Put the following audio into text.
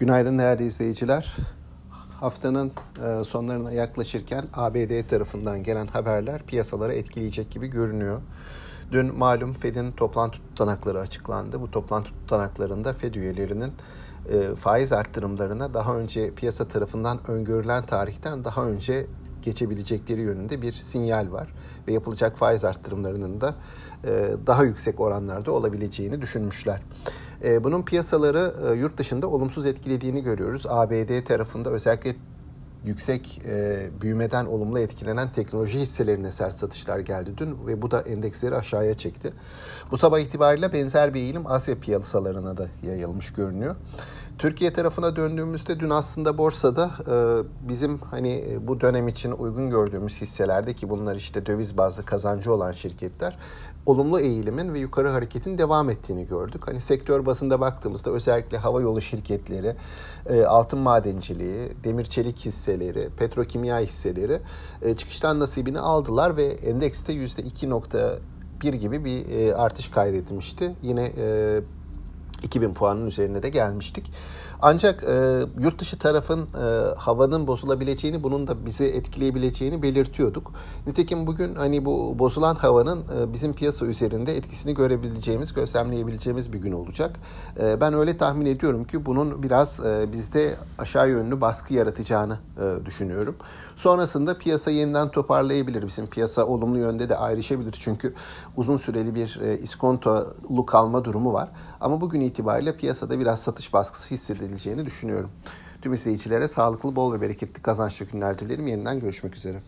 Günaydın değerli izleyiciler. Haftanın e, sonlarına yaklaşırken ABD tarafından gelen haberler piyasaları etkileyecek gibi görünüyor. Dün malum Fed'in toplantı tutanakları açıklandı. Bu toplantı tutanaklarında Fed üyelerinin e, faiz arttırımlarına daha önce piyasa tarafından öngörülen tarihten daha önce geçebilecekleri yönünde bir sinyal var ve yapılacak faiz arttırımlarının da e, daha yüksek oranlarda olabileceğini düşünmüşler. E, bunun piyasaları e, yurt dışında olumsuz etkilediğini görüyoruz. ABD tarafında özellikle yüksek e, büyümeden olumlu etkilenen teknoloji hisselerine sert satışlar geldi dün ve bu da endeksleri aşağıya çekti. Bu sabah itibariyle benzer bir eğilim Asya piyasalarına da yayılmış görünüyor. Türkiye tarafına döndüğümüzde dün aslında borsada e, bizim hani e, bu dönem için uygun gördüğümüz hisselerde ki bunlar işte döviz bazlı kazancı olan şirketler olumlu eğilimin ve yukarı hareketin devam ettiğini gördük. Hani sektör basında baktığımızda özellikle hava yolu şirketleri, e, altın madenciliği, demir çelik hisseleri, petrokimya hisseleri çıkıştan nasibini aldılar ve endekste %2.1 gibi bir artış kaydetmişti. Yine 2000 puanın üzerine de gelmiştik. Ancak e, yurt dışı tarafın e, havanın bozulabileceğini, bunun da bizi etkileyebileceğini belirtiyorduk. Nitekim bugün hani bu bozulan havanın e, bizim piyasa üzerinde etkisini görebileceğimiz, gözlemleyebileceğimiz bir gün olacak. E, ben öyle tahmin ediyorum ki bunun biraz e, bizde aşağı yönlü baskı yaratacağını e, düşünüyorum. Sonrasında piyasa yeniden toparlayabilir. Bizim piyasa olumlu yönde de ayrışabilir. Çünkü uzun süreli bir e, iskontolu kalma durumu var. Ama bugün itibariyle piyasada biraz satış baskısı hissedileceğini düşünüyorum. Tüm izleyicilere sağlıklı, bol ve bereketli kazançlı günler dilerim. Yeniden görüşmek üzere.